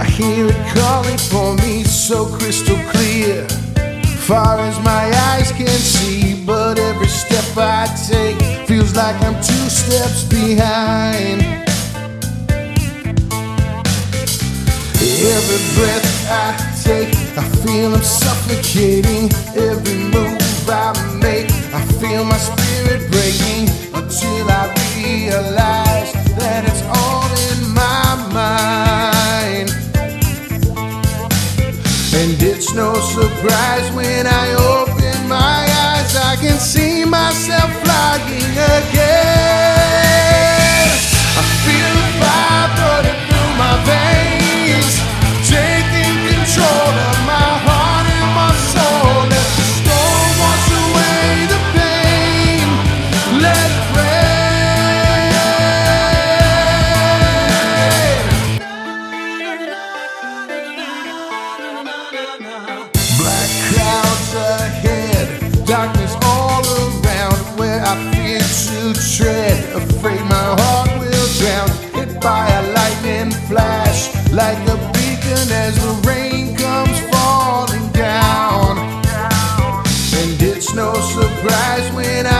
i hear it calling for me so crystal clear. Far as my eyes can see, but every step I take feels like I'm two steps behind. Every breath I take, feel I'm suffocating. Every move I make, I feel my spirit breaking until I realize that it's all in my mind. And it's no surprise when I open my eyes, I can see myself flying like a beacon as the rain comes falling down. And it's no surprise when I